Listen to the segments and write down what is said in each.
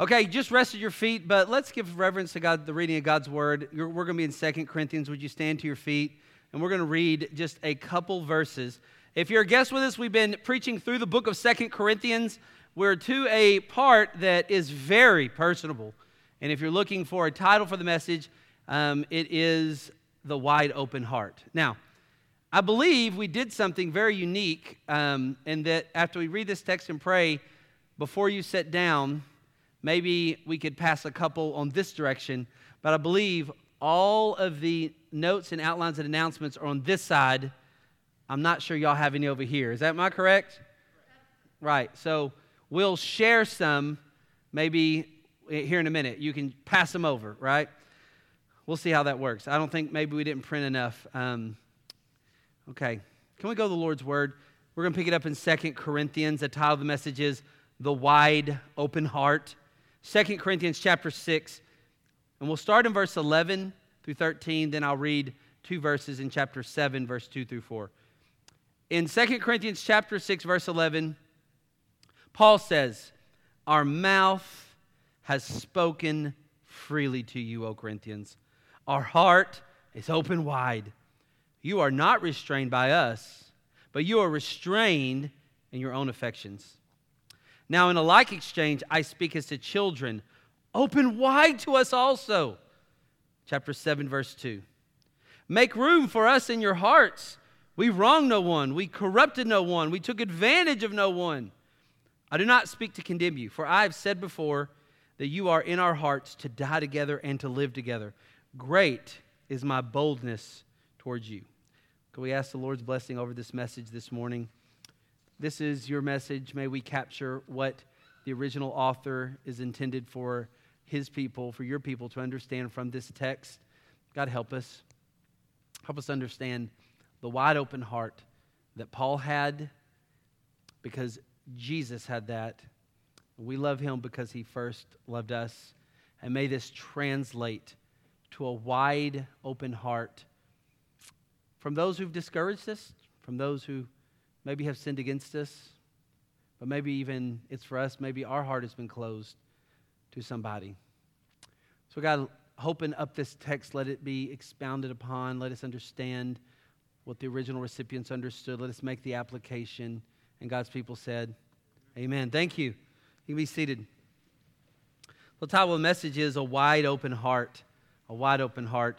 Okay, just rest at your feet, but let's give reverence to God, the reading of God's word. We're going to be in Second Corinthians. Would you stand to your feet? And we're going to read just a couple verses. If you're a guest with us, we've been preaching through the book of Second Corinthians. We're to a part that is very personable. And if you're looking for a title for the message, um, it is The Wide Open Heart. Now, I believe we did something very unique, um, and that after we read this text and pray, before you sit down, maybe we could pass a couple on this direction. But I believe all of the notes and outlines and announcements are on this side. I'm not sure y'all have any over here. Is that my correct? Right. So we'll share some maybe here in a minute. You can pass them over, right? We'll see how that works. I don't think maybe we didn't print enough. Um, Okay. Can we go to the Lord's Word? We're going to pick it up in Second Corinthians. The title of the message is The Wide Open Heart. Second Corinthians chapter 6. And we'll start in verse 11 through 13. Then I'll read two verses in chapter 7, verse 2 through 4. In Second Corinthians chapter 6, verse 11, Paul says, Our mouth has spoken freely to you, O Corinthians. Our heart is open wide. You are not restrained by us, but you are restrained in your own affections. Now, in a like exchange, I speak as to children. Open wide to us also. Chapter 7, verse 2. Make room for us in your hearts. We wronged no one, we corrupted no one, we took advantage of no one. I do not speak to condemn you, for I have said before that you are in our hearts to die together and to live together. Great is my boldness towards you. Can we ask the Lord's blessing over this message this morning? This is your message. May we capture what the original author is intended for his people, for your people to understand from this text. God, help us. Help us understand the wide open heart that Paul had because Jesus had that. We love him because he first loved us. And may this translate to a wide open heart from those who've discouraged us, from those who maybe have sinned against us, but maybe even it's for us, maybe our heart has been closed to somebody. So, God, open up this text, let it be expounded upon, let us understand what the original recipients understood, let us make the application. And God's people said, Amen. Thank you. You can be seated. The title of the message is A Wide Open Heart. A Wide Open Heart.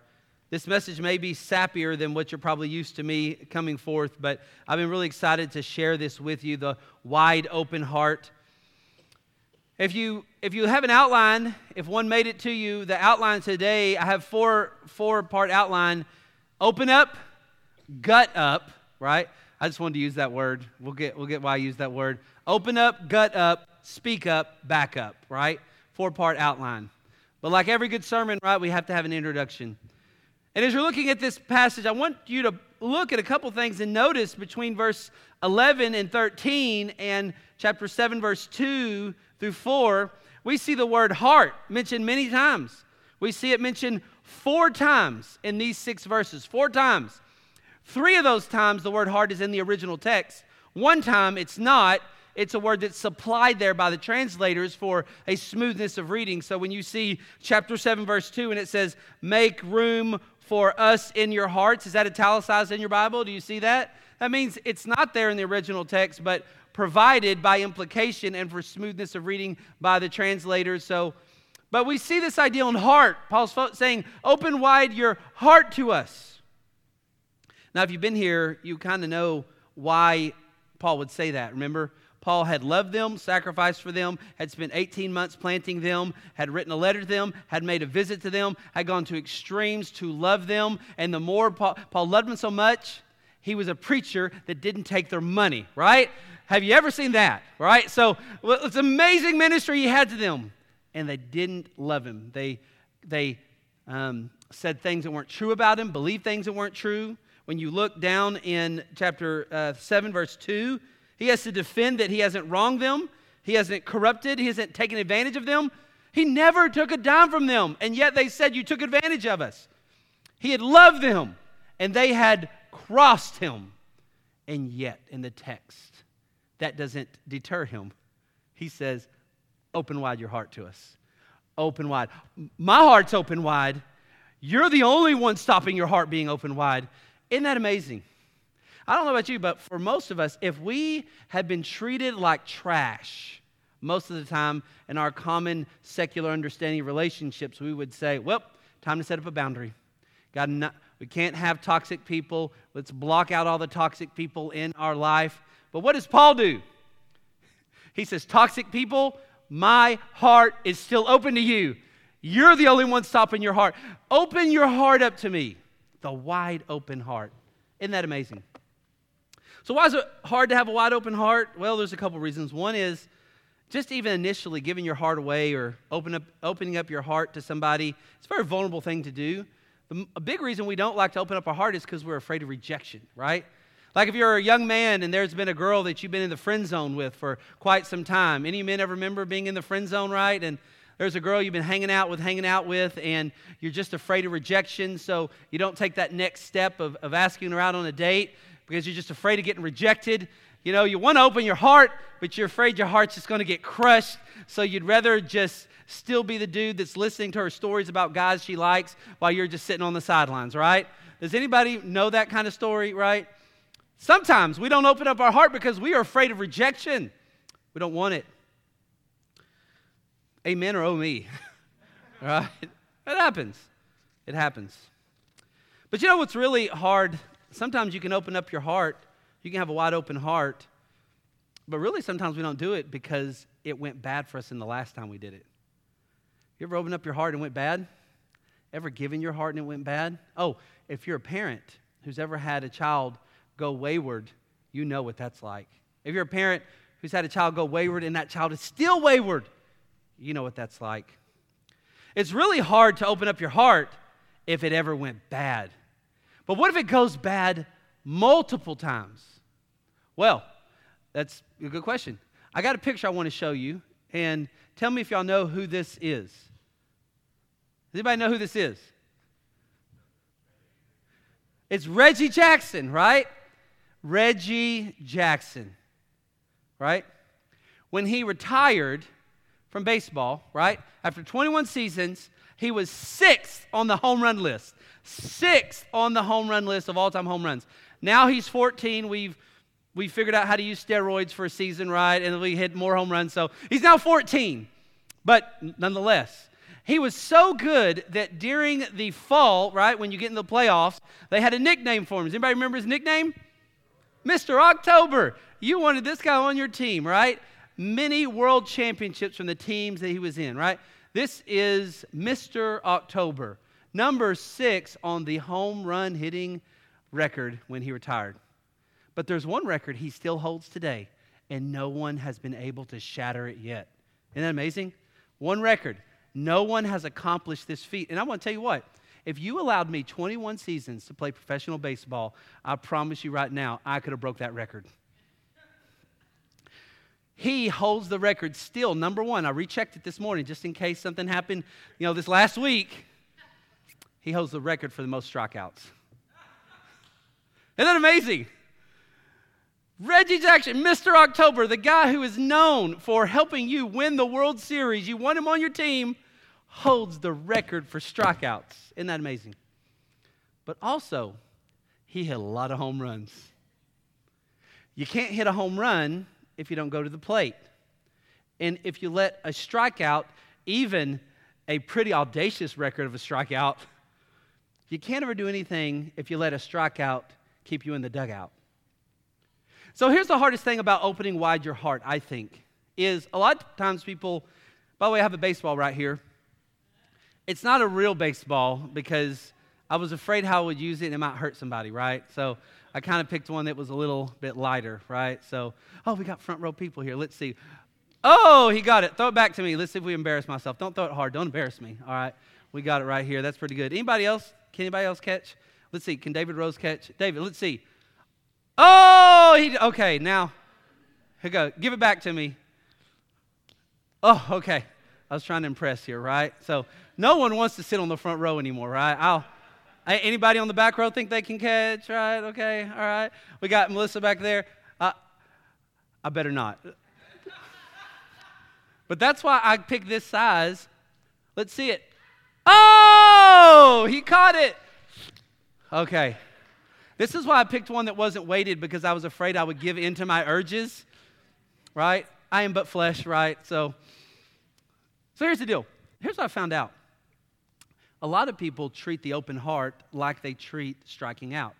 This message may be sappier than what you're probably used to me coming forth, but I've been really excited to share this with you the wide open heart. If you, if you have an outline, if one made it to you, the outline today, I have four, four part outline open up, gut up, right? I just wanted to use that word. We'll get, we'll get why I use that word. Open up, gut up, speak up, back up, right? Four part outline. But like every good sermon, right, we have to have an introduction. And as you're looking at this passage, I want you to look at a couple things and notice between verse 11 and 13 and chapter 7, verse 2 through 4, we see the word heart mentioned many times. We see it mentioned four times in these six verses, four times. Three of those times the word heart is in the original text. One time it's not. It's a word that's supplied there by the translators for a smoothness of reading. So when you see chapter 7, verse 2, and it says, Make room for us in your hearts. Is that italicized in your Bible? Do you see that? That means it's not there in the original text, but provided by implication and for smoothness of reading by the translators. So, but we see this idea on heart. Paul's saying, open wide your heart to us. Now, if you've been here, you kind of know why Paul would say that. Remember, Paul had loved them, sacrificed for them, had spent 18 months planting them, had written a letter to them, had made a visit to them, had gone to extremes to love them. And the more Paul, Paul loved them so much, he was a preacher that didn't take their money, right? Have you ever seen that, right? So well, it's amazing ministry he had to them. And they didn't love him. They, they um, said things that weren't true about him, believed things that weren't true. When you look down in chapter uh, 7, verse 2, he has to defend that he hasn't wronged them, he hasn't corrupted, he hasn't taken advantage of them. He never took a dime from them, and yet they said, You took advantage of us. He had loved them, and they had crossed him. And yet, in the text, that doesn't deter him. He says, open wide your heart to us. Open wide. My heart's open wide. You're the only one stopping your heart being open wide. Isn't that amazing? I don't know about you, but for most of us, if we had been treated like trash most of the time in our common secular understanding relationships, we would say, well, time to set up a boundary. God, we can't have toxic people. Let's block out all the toxic people in our life. But what does Paul do? He says, Toxic people, my heart is still open to you. You're the only one stopping your heart. Open your heart up to me. The wide open heart. Isn't that amazing? So, why is it hard to have a wide open heart? Well, there's a couple reasons. One is just even initially giving your heart away or open up, opening up your heart to somebody, it's a very vulnerable thing to do. The, a big reason we don't like to open up our heart is because we're afraid of rejection, right? Like if you're a young man and there's been a girl that you've been in the friend zone with for quite some time. Any men ever remember being in the friend zone, right? And there's a girl you've been hanging out with, hanging out with, and you're just afraid of rejection, so you don't take that next step of, of asking her out on a date because you're just afraid of getting rejected. You know, you want to open your heart, but you're afraid your heart's just going to get crushed, so you'd rather just still be the dude that's listening to her stories about guys she likes while you're just sitting on the sidelines, right? Does anybody know that kind of story, right? Sometimes we don't open up our heart because we are afraid of rejection. We don't want it. Amen or oh me. right? It happens. It happens. But you know what's really hard? Sometimes you can open up your heart, you can have a wide open heart, but really sometimes we don't do it because it went bad for us in the last time we did it. You ever opened up your heart and went bad? Ever given your heart and it went bad? Oh, if you're a parent who's ever had a child go wayward, you know what that's like. If you're a parent who's had a child go wayward and that child is still wayward, you know what that's like. It's really hard to open up your heart if it ever went bad. But what if it goes bad multiple times? Well, that's a good question. I got a picture I want to show you, and tell me if y'all know who this is. Does anybody know who this is? It's Reggie Jackson, right? Reggie Jackson, right? When he retired from baseball, right? After 21 seasons, he was sixth on the home run list. Sixth on the home run list of all time home runs. Now he's 14. We've we figured out how to use steroids for a season, right? And we hit more home runs. So he's now 14. But nonetheless, he was so good that during the fall, right, when you get in the playoffs, they had a nickname for him. Does anybody remember his nickname? Mr. October. You wanted this guy on your team, right? Many world championships from the teams that he was in, right? This is Mr. October, number six on the home run hitting record when he retired. But there's one record he still holds today, and no one has been able to shatter it yet. Isn't that amazing? One record. No one has accomplished this feat. And I want to tell you what, if you allowed me 21 seasons to play professional baseball, I promise you right now, I could have broke that record. He holds the record still, number one. I rechecked it this morning just in case something happened, you know, this last week. He holds the record for the most strikeouts. Isn't that amazing? Reggie Jackson, Mr. October, the guy who is known for helping you win the World Series, you want him on your team, holds the record for strikeouts. Isn't that amazing? But also, he hit a lot of home runs. You can't hit a home run if you don't go to the plate. And if you let a strikeout, even a pretty audacious record of a strikeout, you can't ever do anything if you let a strikeout keep you in the dugout. So here's the hardest thing about opening wide your heart, I think, is a lot of times people, by the way, I have a baseball right here. It's not a real baseball because I was afraid how I would use it and it might hurt somebody, right? So I kind of picked one that was a little bit lighter, right? So, oh, we got front row people here. Let's see. Oh, he got it. Throw it back to me. Let's see if we embarrass myself. Don't throw it hard. Don't embarrass me. All right. We got it right here. That's pretty good. Anybody else? Can anybody else catch? Let's see. Can David Rose catch? David, let's see. Oh, he, okay, now, here go. Give it back to me. Oh, okay. I was trying to impress here, right? So no one wants to sit on the front row anymore, right? I'll, anybody on the back row think they can catch, right? Okay, all right. We got Melissa back there. Uh, I better not. But that's why I picked this size. Let's see it. Oh, he caught it. Okay. This is why I picked one that wasn't weighted because I was afraid I would give in to my urges, right? I am but flesh, right? So, so here's the deal. Here's what I found out. A lot of people treat the open heart like they treat striking out.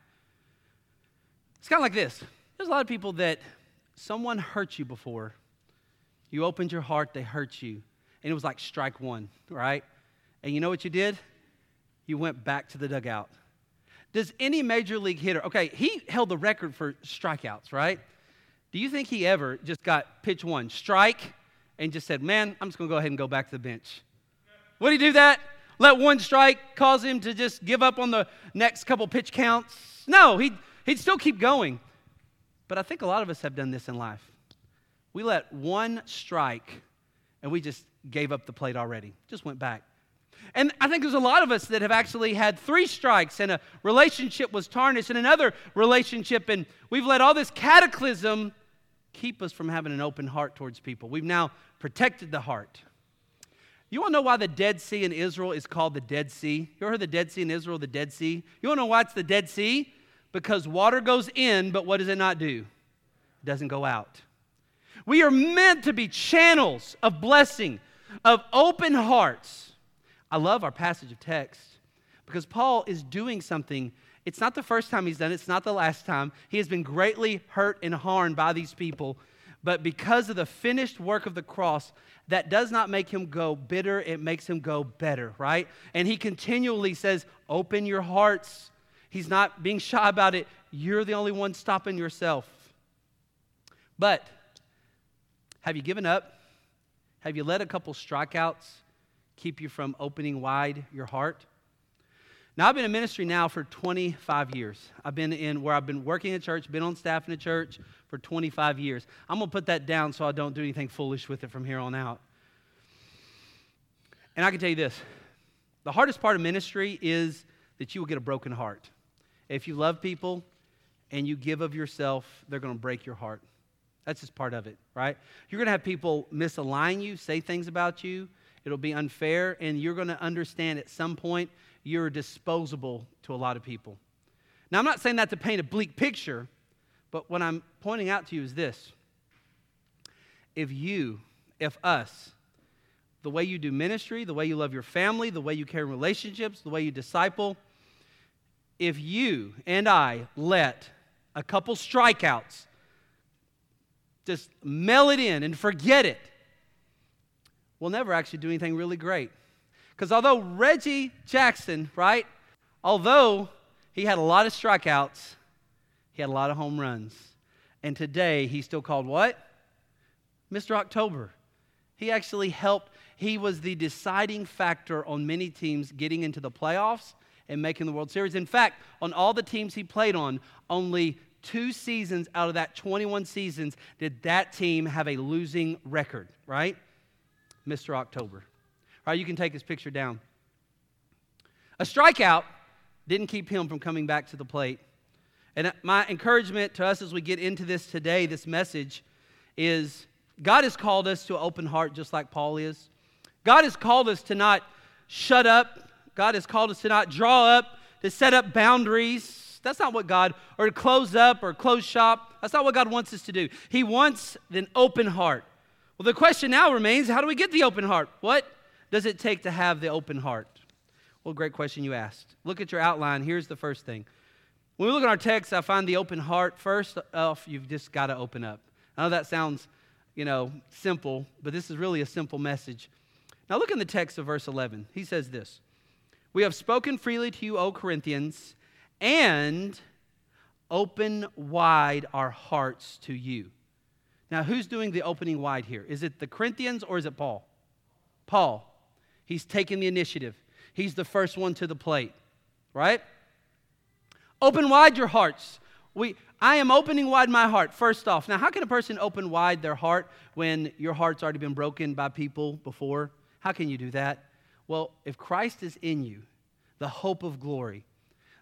It's kind of like this. There's a lot of people that someone hurt you before. You opened your heart, they hurt you. And it was like strike one, right? And you know what you did? You went back to the dugout. Does any major league hitter, okay, he held the record for strikeouts, right? Do you think he ever just got pitch one, strike, and just said, man, I'm just to go ahead and go back to the bench? Would he do that? Let one strike cause him to just give up on the next couple pitch counts? No, he'd, he'd still keep going. But I think a lot of us have done this in life. We let one strike and we just gave up the plate already, just went back. And I think there's a lot of us that have actually had three strikes and a relationship was tarnished and another relationship, and we've let all this cataclysm keep us from having an open heart towards people. We've now protected the heart. You want to know why the Dead Sea in Israel is called the Dead Sea? You ever heard the Dead Sea in Israel, the Dead Sea? You want to know why it's the Dead Sea? Because water goes in, but what does it not do? It doesn't go out. We are meant to be channels of blessing, of open hearts I love our passage of text because Paul is doing something. It's not the first time he's done it, it's not the last time. He has been greatly hurt and harmed by these people. But because of the finished work of the cross, that does not make him go bitter, it makes him go better, right? And he continually says, Open your hearts. He's not being shy about it. You're the only one stopping yourself. But have you given up? Have you let a couple strikeouts keep you from opening wide your heart? Now, I've been in ministry now for 25 years. I've been in where I've been working at church, been on staff in a church for 25 years. I'm going to put that down so I don't do anything foolish with it from here on out. And I can tell you this the hardest part of ministry is that you will get a broken heart. If you love people and you give of yourself, they're going to break your heart. That's just part of it, right? You're going to have people misalign you, say things about you, It'll be unfair, and you're going to understand at some point you're disposable to a lot of people. Now, I'm not saying that to paint a bleak picture, but what I'm pointing out to you is this. If you, if us, the way you do ministry, the way you love your family, the way you care in relationships, the way you disciple, if you and I let a couple strikeouts just mail it in and forget it, we'll never actually do anything really great. Because although Reggie Jackson, right, although he had a lot of strikeouts, he had a lot of home runs. And today he's still called what? Mr. October. He actually helped, he was the deciding factor on many teams getting into the playoffs and making the World Series. In fact, on all the teams he played on, only two seasons out of that 21 seasons did that team have a losing record, right? Mr. October. All right, you can take his picture down. A strikeout didn't keep him from coming back to the plate. And uh, my encouragement to us as we get into this today, this message, is God has called us to an open heart just like Paul is. God has called us to not shut up. God has called us to not draw up, to set up boundaries. That's not what God, or to close up or close shop. That's not what God wants us to do. He wants an open heart. Well, the question now remains how do we get the open heart? What does it take to have the open heart? Well, great question you asked. Look at your outline. Here's the first thing. When we look at our text, I find the open heart. First off, you've just got to open up. I know that sounds, you know, simple, but this is really a simple message. Now look in the text of verse 11. He says this We have spoken freely to you, O Corinthians, and open wide our hearts to you. Now, who's doing the opening wide here? Is it the Corinthians or is it Paul? Paul. He's taking the initiative. He's the first one to the plate, right? Open wide your hearts. We, I am opening wide my heart, first off. Now, how can a person open wide their heart when your heart's already been broken by people before? How can you do that? Well, if Christ is in you, the hope of glory,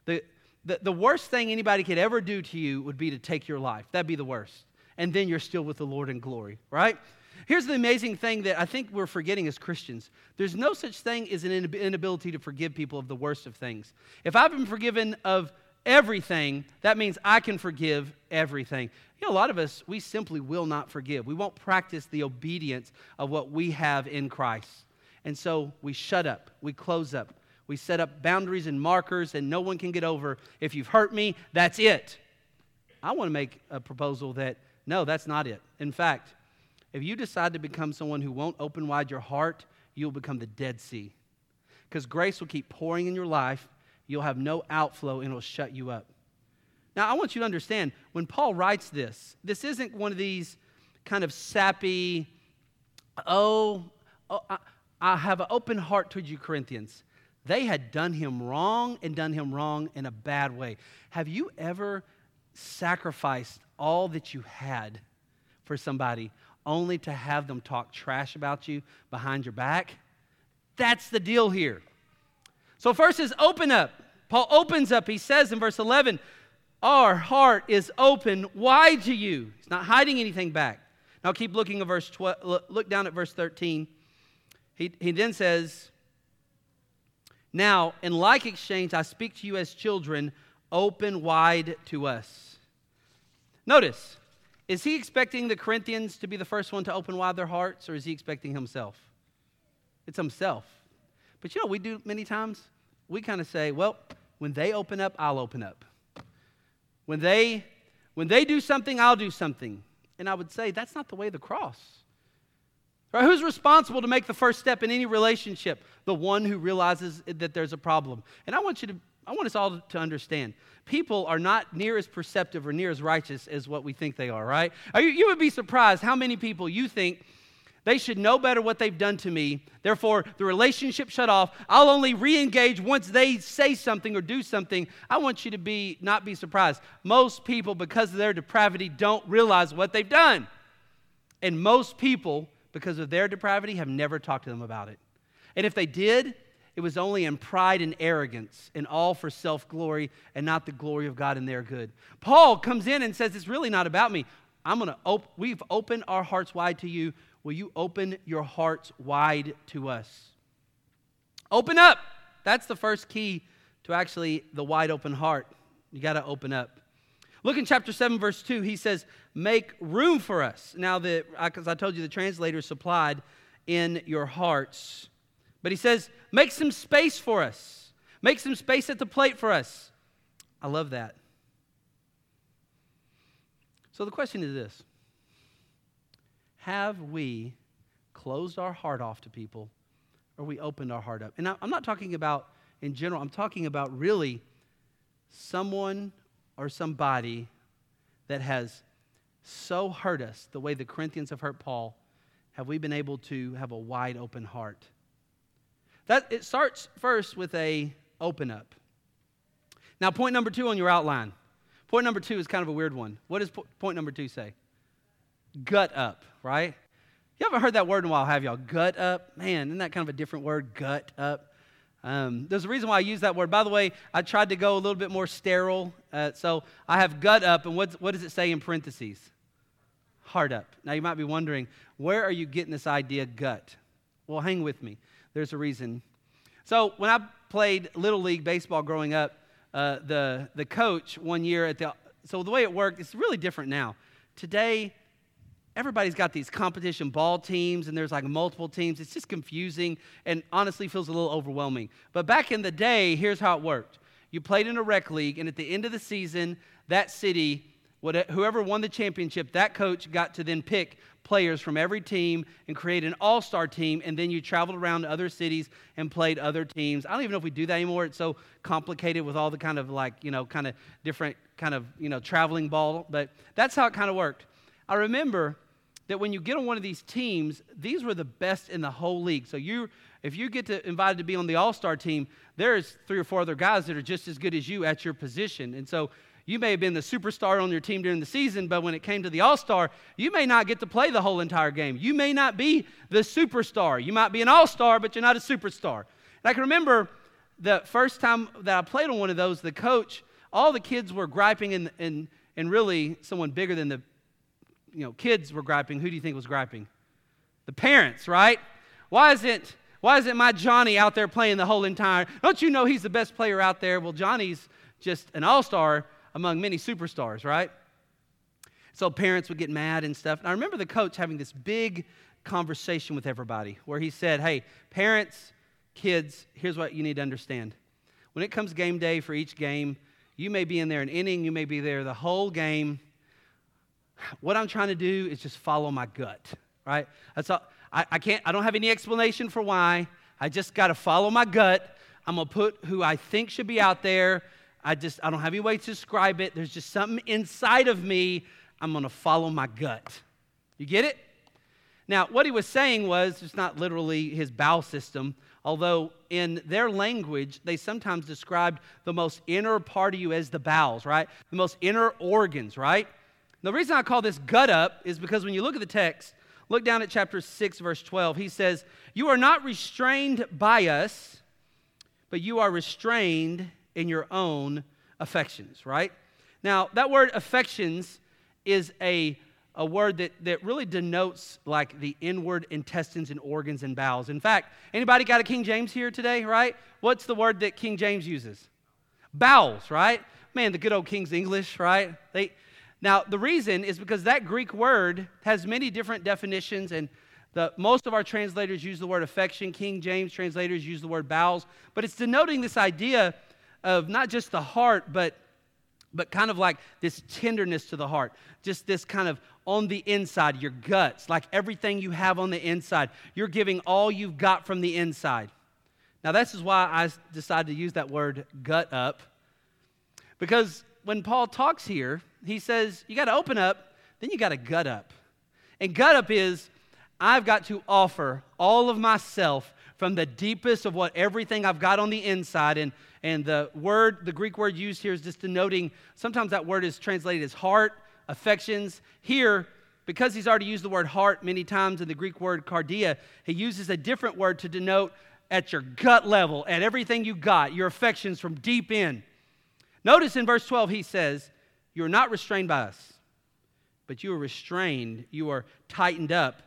the, the, the worst thing anybody could ever do to you would be to take your life. That'd be the worst and then you're still with the Lord in glory, right? Here's the amazing thing that I think we're forgetting as Christians there's no such thing as an inability to forgive people of the worst of things. If I've been forgiven of everything, that means I can forgive everything. You know, a lot of us, we simply will not forgive. We won't practice the obedience of what we have in Christ. And so we shut up, we close up, we set up boundaries and markers, and no one can get over. If you've hurt me, that's it. I want to make a proposal that no, that's not it. In fact, if you decide to become someone who won't open wide your heart, you'll become the Dead Sea. Because grace will keep pouring in your life, you'll have no outflow, and it'll shut you up. Now, I want you to understand when Paul writes this, this isn't one of these kind of sappy, oh, oh I, I have an open heart towards you, Corinthians. They had done him wrong and done him wrong in a bad way. Have you ever sacrificed all that you had for somebody only to have them talk trash about you behind your back? That's the deal here. So, first is open up. Paul opens up. He says in verse 11, Our heart is open wide to you. He's not hiding anything back. Now, keep looking at verse 12. Look down at verse 13. He, he then says, Now, in like exchange, I speak to you as children, open wide to us. Notice, is he expecting the Corinthians to be the first one to open wide their hearts, or is he expecting himself? It's himself. But you know we do many times? We kind of say, well, when they open up, I'll open up. When they when they do something, I'll do something. And I would say that's not the way the cross. Right? Who's responsible to make the first step in any relationship? The one who realizes that there's a problem. And I want you to I want us all to understand people are not near as perceptive or near as righteous as what we think they are, right? You, would be surprised how many people you think they should know better what they've done to me. Therefore, the relationship shut off. I'll only re-engage once they say something or do something. I want you to be not be surprised. Most people, because of their depravity, don't realize what they've done. And most people, because of their depravity, have never talked to them about it. And if they did, it was only in pride and arrogance and all for self glory and not the glory of God and their good. Paul comes in and says, It's really not about me. I'm going to op- we've opened our hearts wide to you. Will you open your hearts wide to us? Open up. That's the first key to actually the wide open heart. You got to open up. Look in chapter 7, verse 2. He says, Make room for us. Now, because I told you the translator supplied in your hearts. But he says, make some space for us. Make some space at the plate for us. I love that. So the question is this Have we closed our heart off to people or we opened our heart up? And I'm not talking about in general, I'm talking about really someone or somebody that has so hurt us the way the Corinthians have hurt Paul. Have we been able to have a wide open heart? That, it starts first with a open up. Now, point number two on your outline. Point number two is kind of a weird one. What does po- point number two say? Gut up, right? You haven't heard that word in a while, have y'all? Gut up? Man, isn't that kind of a different word? Gut up. Um, there's a reason why I use that word. By the way, I tried to go a little bit more sterile. Uh, so I have gut up, and what, what does it say in parentheses? Heart up. Now you might be wondering, where are you getting this idea, gut? Well, hang with me. There's a reason. So when I played Little League baseball growing up, uh, the, the coach one year at the, so the way it worked, it's really different now. Today, everybody's got these competition ball teams and there's like multiple teams. It's just confusing and honestly feels a little overwhelming. But back in the day, here's how it worked. You played in a rec league, and at the end of the season, that city, whoever won the championship, that coach got to then pick players from every team and create an all star team, and then you traveled around to other cities and played other teams. I don't even know if we do that anymore. It's so complicated with all the kind of like, you know, kind of different kind of, you know, traveling ball, but that's how it kind of worked. I remember that when you get on one of these teams, these were the best in the whole league. So you, if you get to, invited to be on the All Star team, there's three or four other guys that are just as good as you at your position. And so you may have been the superstar on your team during the season, but when it came to the All Star, you may not get to play the whole entire game. You may not be the superstar. You might be an All Star, but you're not a superstar. And I can remember the first time that I played on one of those, the coach, all the kids were griping, and, and, and really someone bigger than the you know, kids were griping. Who do you think was griping? The parents, right? Why isn't why isn't my Johnny out there playing the whole entire? Don't you know he's the best player out there? Well, Johnny's just an all-star among many superstars, right? So parents would get mad and stuff. And I remember the coach having this big conversation with everybody where he said, Hey, parents, kids, here's what you need to understand. When it comes game day for each game, you may be in there an inning, you may be there the whole game. What I'm trying to do is just follow my gut, right? That's all. I, I can't, I don't have any explanation for why. I just got to follow my gut. I'm going to put who I think should be out there. I just, I don't have any way to describe it. There's just something inside of me. I'm going to follow my gut. You get it? Now, what he was saying was it's not literally his bowel system, although in their language, they sometimes described the most inner part of you as the bowels, right? The most inner organs, right? The reason I call this gut up is because when you look at the text, look down at chapter 6, verse 12. He says, You are not restrained by us, but you are restrained in your own affections, right? Now, that word affections is a a word that, that really denotes like the inward intestines and organs and bowels. In fact, anybody got a King James here today, right? What's the word that King James uses? Bowels, right? Man, the good old King's English, right? They now the reason is because that Greek word has many different definitions and the, most of our translators use the word affection. King James translators use the word bowels, but it's denoting this idea of not just the heart, but but kind of like this tenderness to the heart, just this kind of on the inside, your guts, like everything you have on the inside. You're giving all you've got from the inside. Now, this is why I decided to use that word gut up, because when Paul talks here, he says, you got to open up, then you got to gut up. And gut up is, I've got to offer all of myself from the deepest of what everything I've got on the inside. And, and the word, the Greek word used here is just denoting, sometimes that word is translated as heart, affections. Here, because he's already used the word heart many times in the Greek word cardia, he uses a different word to denote at your gut level, at everything you got, your affections from deep in. Notice in verse 12, he says, You are not restrained by us, but you are restrained, you are tightened up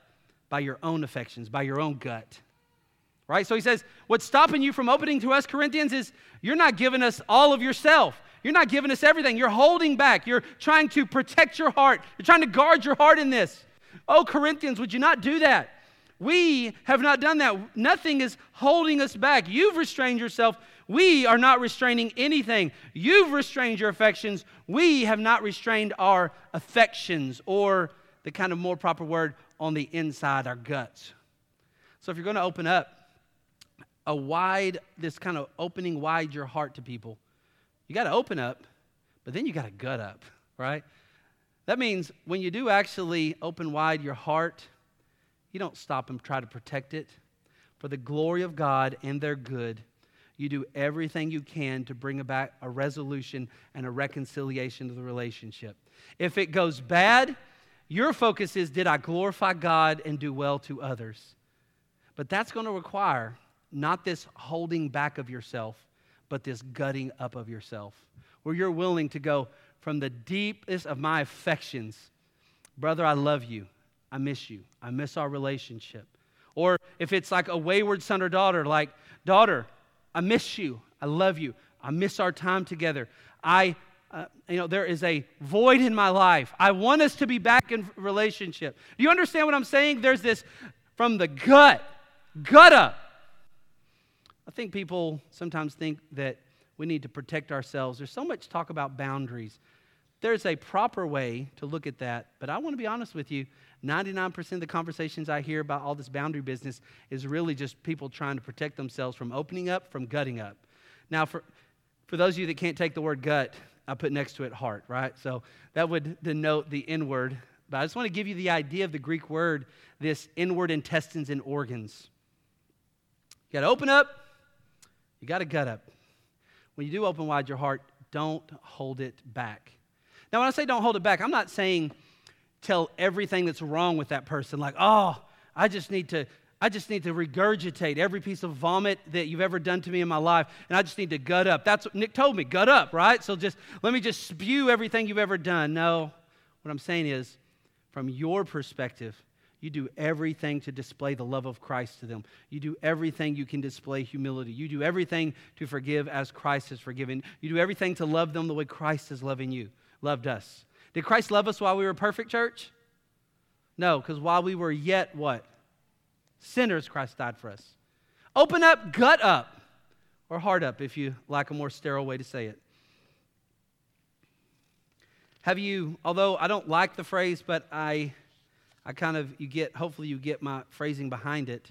by your own affections, by your own gut right? So he says, What's stopping you from opening to us, Corinthians, is you're not giving us all of yourself. You're not giving us everything. You're holding back. You're trying to protect your heart. You're trying to guard your heart in this. Oh, Corinthians, would you not do that? We have not done that. Nothing is holding us back. You've restrained yourself. We are not restraining anything. You've restrained your affections. We have not restrained our affections, or the kind of more proper word, on the inside, our guts. So if you're going to open up, a wide, this kind of opening wide your heart to people, you got to open up, but then you got to gut up, right? That means when you do actually open wide your heart, you don't stop and try to protect it. For the glory of God and their good, you do everything you can to bring about a resolution and a reconciliation to the relationship. If it goes bad, your focus is did I glorify God and do well to others? But that's going to require not this holding back of yourself, but this gutting up of yourself, where you're willing to go from the deepest of my affections, brother, I love you. I miss you. I miss our relationship. Or if it's like a wayward son or daughter, like, daughter, I miss you. I love you. I miss our time together. I, uh, you know, there is a void in my life. I want us to be back in relationship. Do you understand what I'm saying? There's this from the gut, gut up. I think people sometimes think that we need to protect ourselves. There's so much talk about boundaries. There's a proper way to look at that, but I want to be honest with you 99% of the conversations I hear about all this boundary business is really just people trying to protect themselves from opening up, from gutting up. Now, for, for those of you that can't take the word gut, I put next to it heart, right? So that would denote the inward. But I just want to give you the idea of the Greek word, this inward intestines and organs. You got to open up, you got to gut up. When you do open wide your heart, don't hold it back. Now, when I say don't hold it back, I'm not saying tell everything that's wrong with that person. Like, oh, I just need to. I just need to regurgitate every piece of vomit that you've ever done to me in my life, and I just need to gut up. That's what Nick told me, gut up, right? So just let me just spew everything you've ever done. No, what I'm saying is, from your perspective, You do everything to display the love of Christ to them. You do everything you can display humility. You do everything to forgive as Christ has forgiven. You do everything to love them the way Christ is loving you, loved us. Did Christ love us while we were perfect, church? No, because while we were yet what? Sinners, Christ died for us. Open up, gut up, or heart up if you like a more sterile way to say it. Have you, although I don't like the phrase, but I I kind of, you get, hopefully you get my phrasing behind it.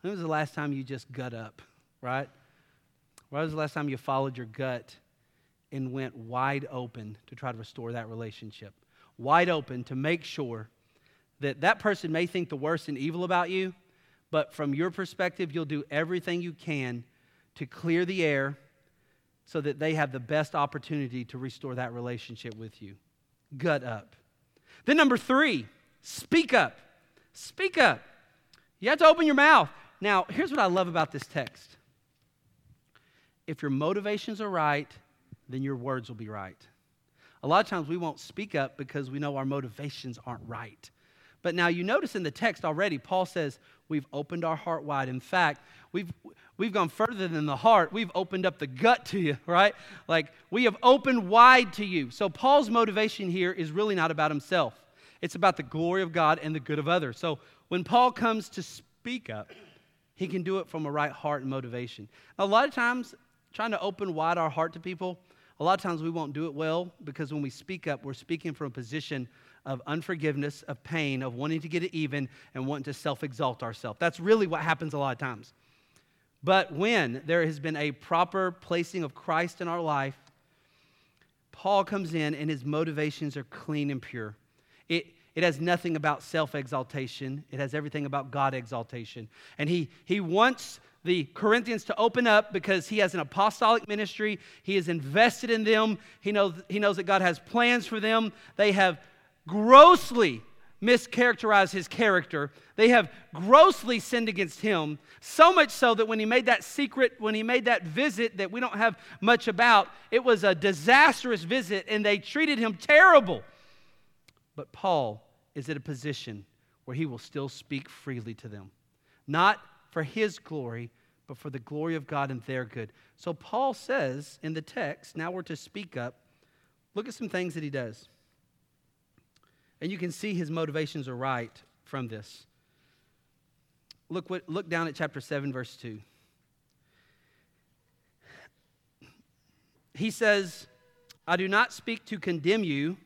When was the last time you just gut up, right? When was the last time you followed your gut and went wide open to try to restore that relationship? Wide open to make sure that that person may think the worst and evil about you, but from your perspective, you'll do everything you can to clear the air so that they have the best opportunity to restore that relationship with you. Gut up. Then, number three, Speak up. Speak up. You have to open your mouth. Now, here's what I love about this text if your motivations are right, then your words will be right. A lot of times we won't speak up because we know our motivations aren't right. But now you notice in the text already, Paul says, We've opened our heart wide. In fact, we've, we've gone further than the heart. We've opened up the gut to you, right? Like we have opened wide to you. So Paul's motivation here is really not about himself. It's about the glory of God and the good of others. So when Paul comes to speak up, he can do it from a right heart and motivation. A lot of times, trying to open wide our heart to people, a lot of times we won't do it well because when we speak up, we're speaking from a position of unforgiveness, of pain, of wanting to get it even, and wanting to self exalt ourselves. That's really what happens a lot of times. But when there has been a proper placing of Christ in our life, Paul comes in and his motivations are clean and pure. It, it has nothing about self exaltation, it has everything about God exaltation. And he, he wants the Corinthians to open up because he has an apostolic ministry. He is invested in them. He knows, he knows that God has plans for them. They have grossly mischaracterized his character. They have grossly sinned against him, so much so that when he made that secret, when he made that visit that we don't have much about, it was a disastrous visit and they treated him terrible. But Paul is at a position where he will still speak freely to them. Not for his glory, but for the glory of God and their good. So Paul says in the text, now we're to speak up. Look at some things that he does. And you can see his motivations are right from this. Look, what, look down at chapter 7, verse 2. He says, I do not speak to condemn you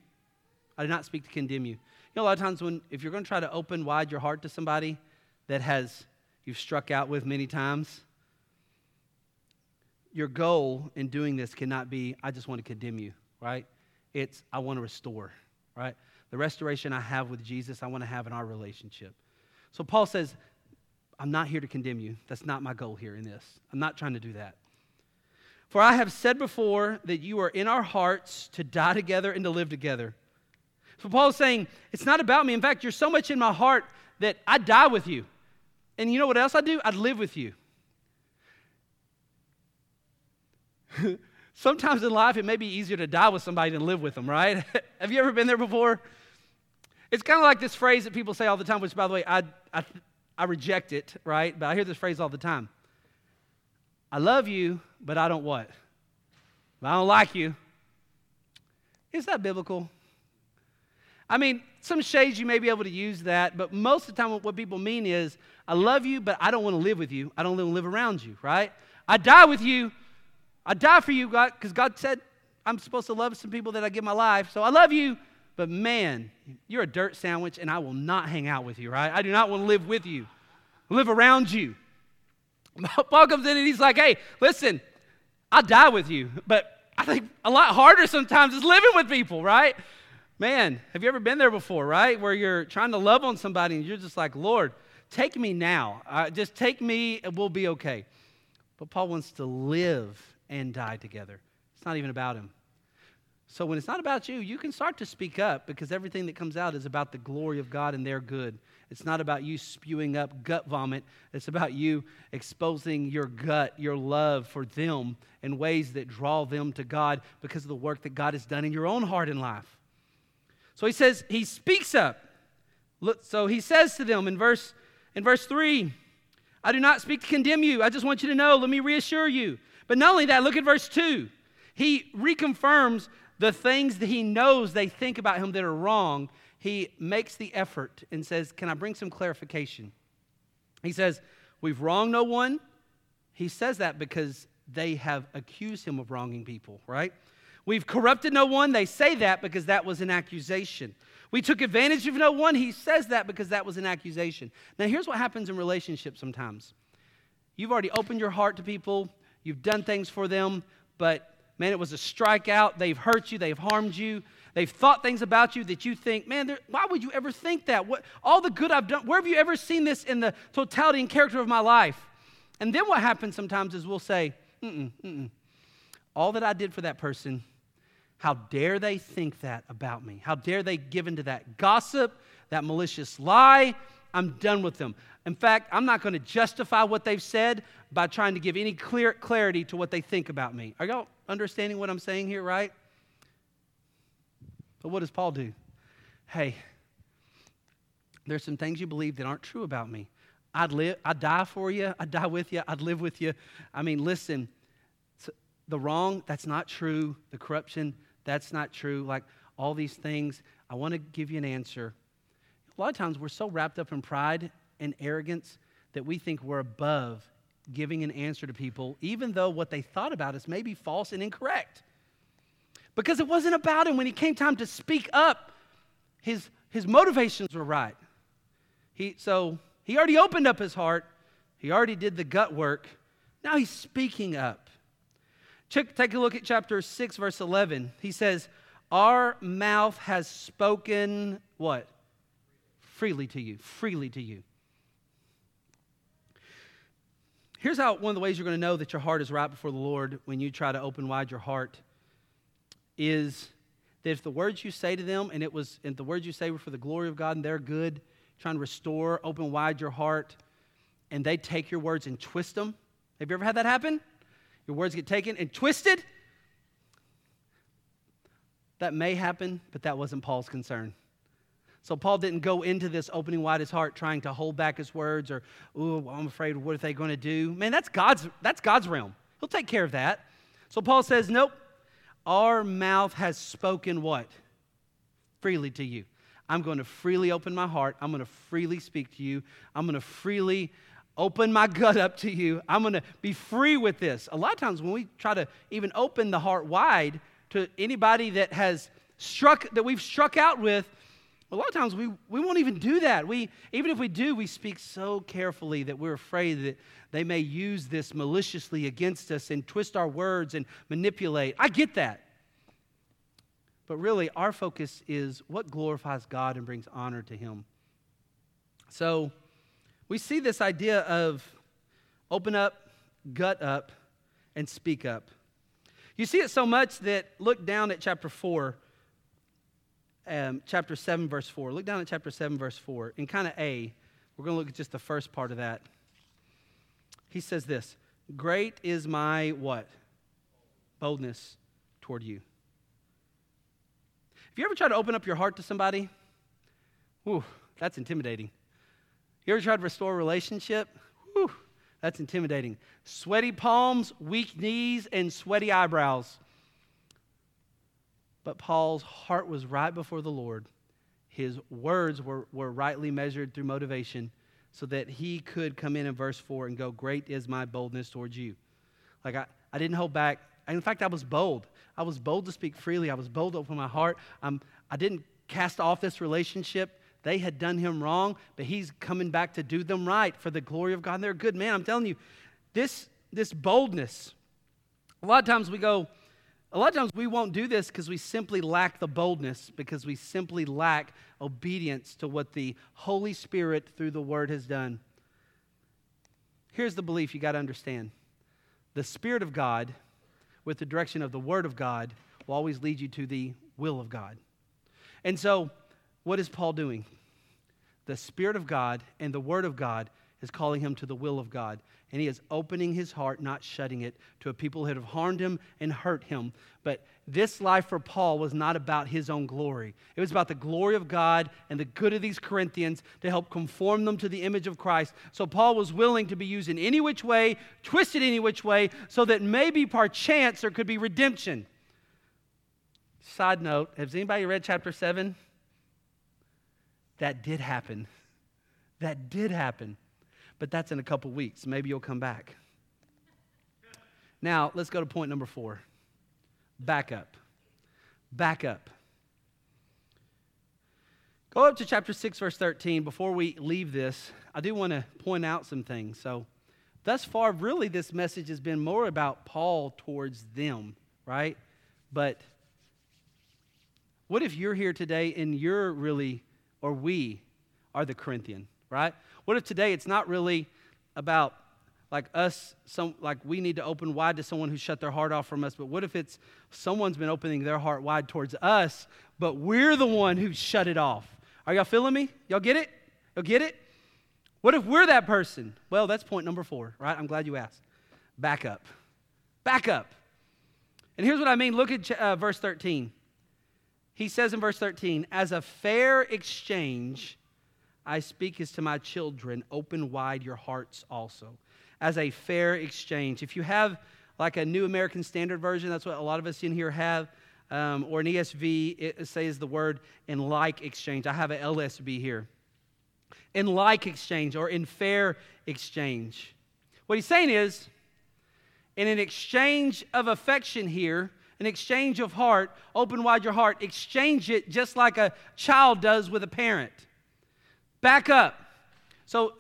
I do not speak to condemn you. You know, a lot of times when, if you're going to try to open wide your heart to somebody that has, you've struck out with many times, your goal in doing this cannot be, I just want to condemn you, right? It's, I want to restore, right? The restoration I have with Jesus, I want to have in our relationship. So Paul says, I'm not here to condemn you. That's not my goal here in this. I'm not trying to do that. For I have said before that you are in our hearts to die together and to live together. So Paul's saying, it's not about me. In fact, you're so much in my heart that I die with you. And you know what else I do? I'd live with you. Sometimes in life, it may be easier to die with somebody than live with them, right? Have you ever been there before? It's kind of like this phrase that people say all the time, which, by the way, I, I, I reject it, right? But I hear this phrase all the time. I love you, but I don't what? I don't like you. Is that biblical? I mean, some shades you may be able to use that, but most of the time, what people mean is, I love you, but I don't want to live with you. I don't want to live around you, right? I die with you. I die for you, God, because God said I'm supposed to love some people that I give my life. So I love you, but man, you're a dirt sandwich, and I will not hang out with you, right? I do not want to live with you, live around you. Paul comes in and he's like, hey, listen, I'll die with you, but I think a lot harder sometimes is living with people, right? Man, have you ever been there before, right? Where you're trying to love on somebody and you're just like, Lord, take me now. Uh, just take me and we'll be okay. But Paul wants to live and die together. It's not even about him. So when it's not about you, you can start to speak up because everything that comes out is about the glory of God and their good. It's not about you spewing up gut vomit. It's about you exposing your gut, your love for them in ways that draw them to God because of the work that God has done in your own heart and life. So he says, he speaks up. Look, so he says to them in verse, in verse 3 I do not speak to condemn you. I just want you to know, let me reassure you. But not only that, look at verse 2. He reconfirms the things that he knows they think about him that are wrong. He makes the effort and says, Can I bring some clarification? He says, We've wronged no one. He says that because they have accused him of wronging people, right? We've corrupted no one. They say that because that was an accusation. We took advantage of no one. He says that because that was an accusation. Now, here's what happens in relationships sometimes you've already opened your heart to people, you've done things for them, but man, it was a strikeout. They've hurt you, they've harmed you. They've thought things about you that you think, man, why would you ever think that? What, all the good I've done, where have you ever seen this in the totality and character of my life? And then what happens sometimes is we'll say, mm-mm, mm-mm. all that I did for that person how dare they think that about me? How dare they give into that gossip, that malicious lie? I'm done with them. In fact, I'm not going to justify what they've said by trying to give any clear clarity to what they think about me. Are y'all understanding what I'm saying here, right? But what does Paul do? Hey, there's some things you believe that aren't true about me. I'd live, I'd die for you, I'd die with you, I'd live with you. I mean, listen, the wrong, that's not true. The corruption, that's not true. Like all these things, I want to give you an answer. A lot of times we're so wrapped up in pride and arrogance that we think we're above giving an answer to people, even though what they thought about us may be false and incorrect. Because it wasn't about him. When he came time to speak up, his, his motivations were right. He, so he already opened up his heart, he already did the gut work. Now he's speaking up. Check, take a look at chapter 6, verse 11. He says, Our mouth has spoken what? Freely to you. Freely to you. Here's how one of the ways you're going to know that your heart is right before the Lord when you try to open wide your heart is that if the words you say to them and it was and the words you say were for the glory of God and they're good, trying to restore, open wide your heart, and they take your words and twist them. Have you ever had that happen? Your words get taken and twisted. That may happen, but that wasn't Paul's concern. So Paul didn't go into this opening wide his heart trying to hold back his words or, ooh, I'm afraid what are they going to do? Man, that's God's that's God's realm. He'll take care of that. So Paul says, Nope, our mouth has spoken what? Freely to you. I'm going to freely open my heart. I'm going to freely speak to you. I'm going to freely open my gut up to you. I'm going to be free with this. A lot of times when we try to even open the heart wide to anybody that has struck, that we've struck out with, a lot of times we, we won't even do that. We, even if we do, we speak so carefully that we're afraid that they may use this maliciously against us and twist our words and manipulate. I get that. But really, our focus is what glorifies God and brings honor to Him. So, we see this idea of open up, gut up, and speak up. You see it so much that look down at chapter 4, um, chapter 7, verse 4. Look down at chapter 7, verse 4. In kind of A, we're going to look at just the first part of that. He says this Great is my what? Boldness toward you. Have you ever tried to open up your heart to somebody? Ooh, that's intimidating. You ever tried to restore a relationship? Whew, that's intimidating. Sweaty palms, weak knees, and sweaty eyebrows. But Paul's heart was right before the Lord. His words were, were rightly measured through motivation so that he could come in in verse 4 and go, Great is my boldness towards you. Like, I, I didn't hold back. In fact, I was bold. I was bold to speak freely. I was bold to open my heart. I'm, I didn't cast off this relationship. They had done him wrong, but he's coming back to do them right for the glory of God. And they're a good man. I'm telling you, this, this boldness, a lot of times we go, a lot of times we won't do this because we simply lack the boldness, because we simply lack obedience to what the Holy Spirit through the Word has done. Here's the belief you got to understand the Spirit of God, with the direction of the Word of God, will always lead you to the will of God. And so, what is Paul doing? The Spirit of God and the Word of God is calling him to the will of God. And he is opening his heart, not shutting it, to a people who have harmed him and hurt him. But this life for Paul was not about his own glory. It was about the glory of God and the good of these Corinthians to help conform them to the image of Christ. So Paul was willing to be used in any which way, twisted any which way, so that maybe chance there could be redemption. Side note, has anybody read chapter 7? That did happen. That did happen but that's in a couple weeks. Maybe you'll come back. Now, let's go to point number four back up. Back up. Go up to chapter 6, verse 13. Before we leave this, I do want to point out some things. So, thus far, really, this message has been more about Paul towards them, right? But what if you're here today and you're really, or we are the Corinthian, right? What if today it's not really about like us, some, like we need to open wide to someone who shut their heart off from us, but what if it's someone's been opening their heart wide towards us, but we're the one who shut it off? Are y'all feeling me? Y'all get it? Y'all get it? What if we're that person? Well, that's point number four, right? I'm glad you asked. Back up. Back up. And here's what I mean. Look at uh, verse 13. He says in verse 13, as a fair exchange, I speak as to my children, open wide your hearts also, as a fair exchange. If you have like a New American Standard Version, that's what a lot of us in here have, um, or an ESV, it says the word in like exchange. I have an LSB here. In like exchange or in fair exchange. What he's saying is, in an exchange of affection here, an exchange of heart, open wide your heart, exchange it just like a child does with a parent. Back up. So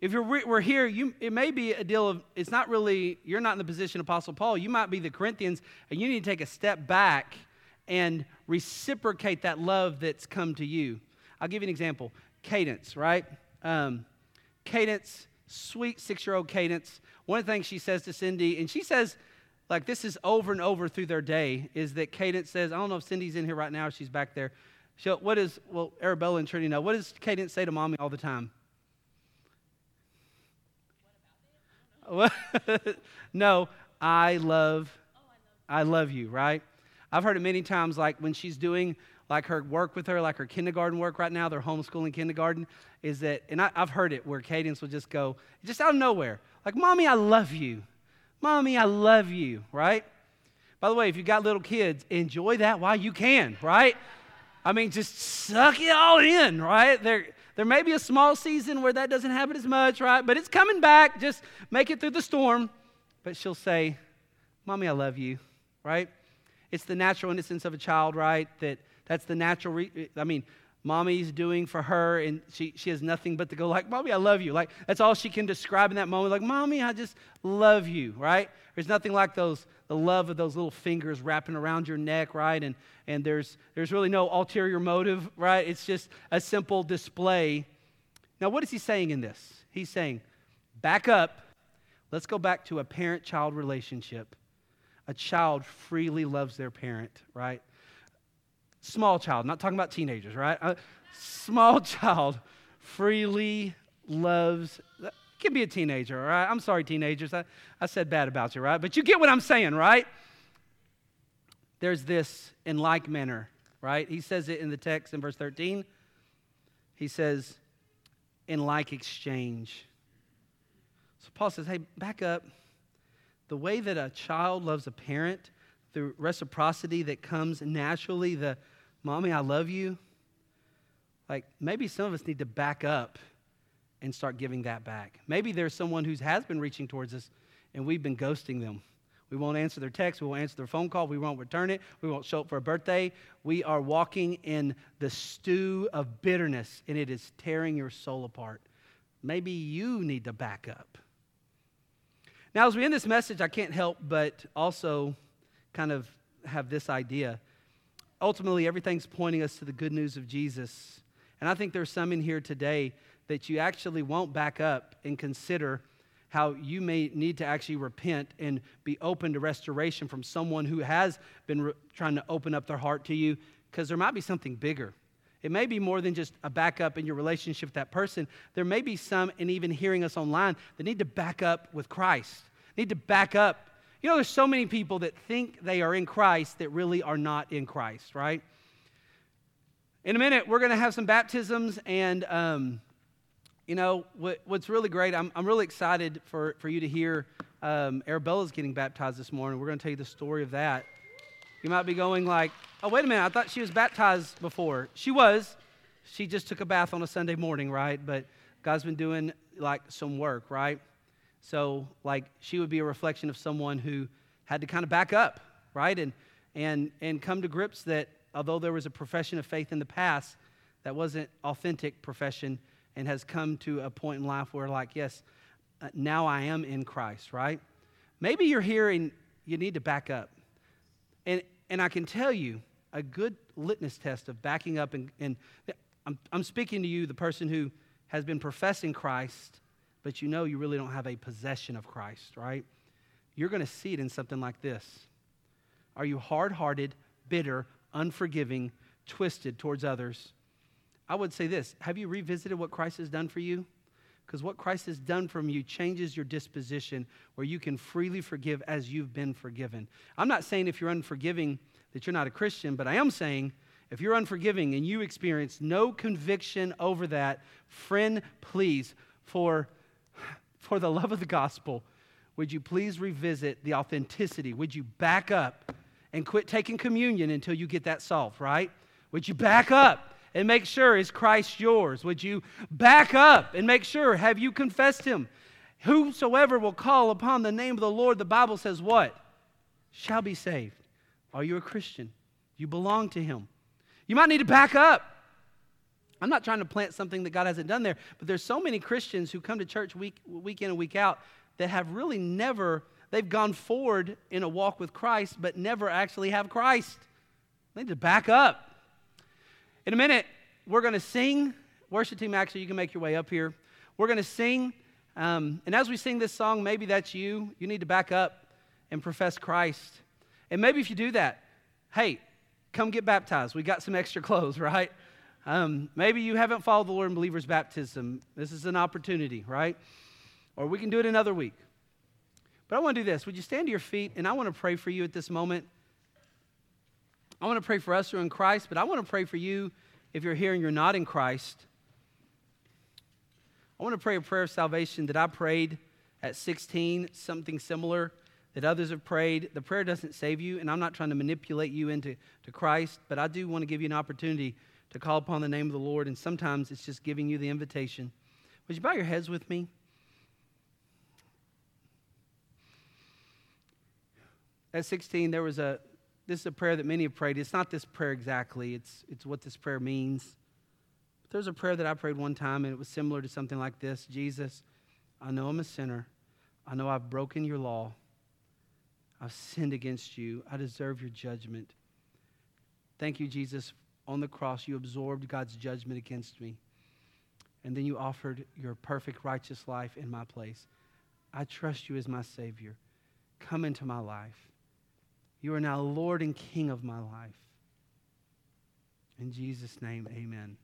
if you're we're here, you, it may be a deal of it's not really you're not in the position of Apostle Paul. You might be the Corinthians, and you need to take a step back and reciprocate that love that's come to you. I'll give you an example. Cadence, right? Um, Cadence, sweet six-year-old Cadence. One of the things she says to Cindy, and she says, like this is over and over through their day, is that Cadence says, I don't know if Cindy's in here right now, she's back there. So what is, well, Arabella and Trinity know, what does Cadence say to mommy all the time? What? no, I love, I love you, right? I've heard it many times, like when she's doing like her work with her, like her kindergarten work right now, they're homeschooling kindergarten, is that, and I, have heard it where Cadence will just go, just out of nowhere, like, Mommy, I love you. Mommy, I love you, right? By the way, if you got little kids, enjoy that while you can, right? I mean, just suck it all in, right? There, there may be a small season where that doesn't happen as much, right? But it's coming back. Just make it through the storm. But she'll say, Mommy, I love you, right? It's the natural innocence of a child, right? That that's the natural. Re- I mean, mommy's doing for her, and she, she has nothing but to go like, Mommy, I love you. Like that's all she can describe in that moment. Like, Mommy, I just love you, right? There's nothing like those the love of those little fingers wrapping around your neck, right? And, and there's, there's really no ulterior motive, right? It's just a simple display. Now, what is he saying in this? He's saying, back up. Let's go back to a parent child relationship. A child freely loves their parent, right? Small child, not talking about teenagers, right? A small child freely loves can be a teenager, all right? I'm sorry, teenagers. I, I said bad about you, right? But you get what I'm saying, right? There's this in like manner, right? He says it in the text in verse 13. He says, in like exchange. So Paul says, hey, back up. The way that a child loves a parent, the reciprocity that comes naturally, the mommy, I love you. Like maybe some of us need to back up and start giving that back. Maybe there's someone who has been reaching towards us and we've been ghosting them. We won't answer their text. We won't answer their phone call. We won't return it. We won't show up for a birthday. We are walking in the stew of bitterness and it is tearing your soul apart. Maybe you need to back up. Now, as we end this message, I can't help but also kind of have this idea. Ultimately, everything's pointing us to the good news of Jesus. And I think there's some in here today that you actually won't back up and consider how you may need to actually repent and be open to restoration from someone who has been re- trying to open up their heart to you because there might be something bigger. It may be more than just a backup in your relationship with that person. There may be some, and even hearing us online, that need to back up with Christ, need to back up. You know, there's so many people that think they are in Christ that really are not in Christ, right? In a minute, we're going to have some baptisms, and, um, you know, what, what's really great, I'm, I'm really excited for, for you to hear um, Arabella's getting baptized this morning. We're going to tell you the story of that. You might be going like, oh, wait a minute, I thought she was baptized before. She was. She just took a bath on a Sunday morning, right? But God's been doing like some work, right? So, like, she would be a reflection of someone who had to kind of back up, right? And, and, and come to grips that although there was a profession of faith in the past, that wasn't authentic profession and has come to a point in life where, like, yes, uh, now I am in Christ, right? Maybe you're here and you need to back up. And, and I can tell you a good litmus test of backing up, and, and I'm, I'm speaking to you, the person who has been professing Christ, but you know you really don't have a possession of Christ, right? You're going to see it in something like this. Are you hard hearted, bitter, unforgiving, twisted towards others? I would say this Have you revisited what Christ has done for you? Because what Christ has done from you changes your disposition where you can freely forgive as you've been forgiven. I'm not saying if you're unforgiving that you're not a Christian, but I am saying if you're unforgiving and you experience no conviction over that, friend, please, for, for the love of the gospel, would you please revisit the authenticity? Would you back up and quit taking communion until you get that solved, right? Would you back up and make sure is Christ yours? Would you back up and make sure have you confessed him? Whosoever will call upon the name of the Lord, the Bible says what? Shall be saved. Are you a Christian? You belong to him. You might need to back up. I'm not trying to plant something that God hasn't done there, but there's so many Christians who come to church week, week in and week out that have really never, they've gone forward in a walk with Christ, but never actually have Christ. They need to back up. In a minute, we're going to sing. Worship team, actually, you can make your way up here. We're going to sing. Um, and as we sing this song, maybe that's you. You need to back up and profess Christ. And maybe if you do that, hey, come get baptized. We got some extra clothes, right? Um, maybe you haven't followed the Lord in believer's baptism. This is an opportunity, right? Or we can do it another week. But I want to do this. Would you stand to your feet? And I want to pray for you at this moment. I want to pray for us who are in Christ, but I want to pray for you if you're here and you're not in Christ. I want to pray a prayer of salvation that I prayed at 16, something similar that others have prayed. The prayer doesn't save you, and I'm not trying to manipulate you into to Christ, but I do want to give you an opportunity to call upon the name of the Lord, and sometimes it's just giving you the invitation. Would you bow your heads with me? At 16, there was a this is a prayer that many have prayed. It's not this prayer exactly, it's, it's what this prayer means. But there's a prayer that I prayed one time, and it was similar to something like this Jesus, I know I'm a sinner. I know I've broken your law. I've sinned against you. I deserve your judgment. Thank you, Jesus. On the cross, you absorbed God's judgment against me. And then you offered your perfect righteous life in my place. I trust you as my Savior. Come into my life. You are now Lord and King of my life. In Jesus' name, amen.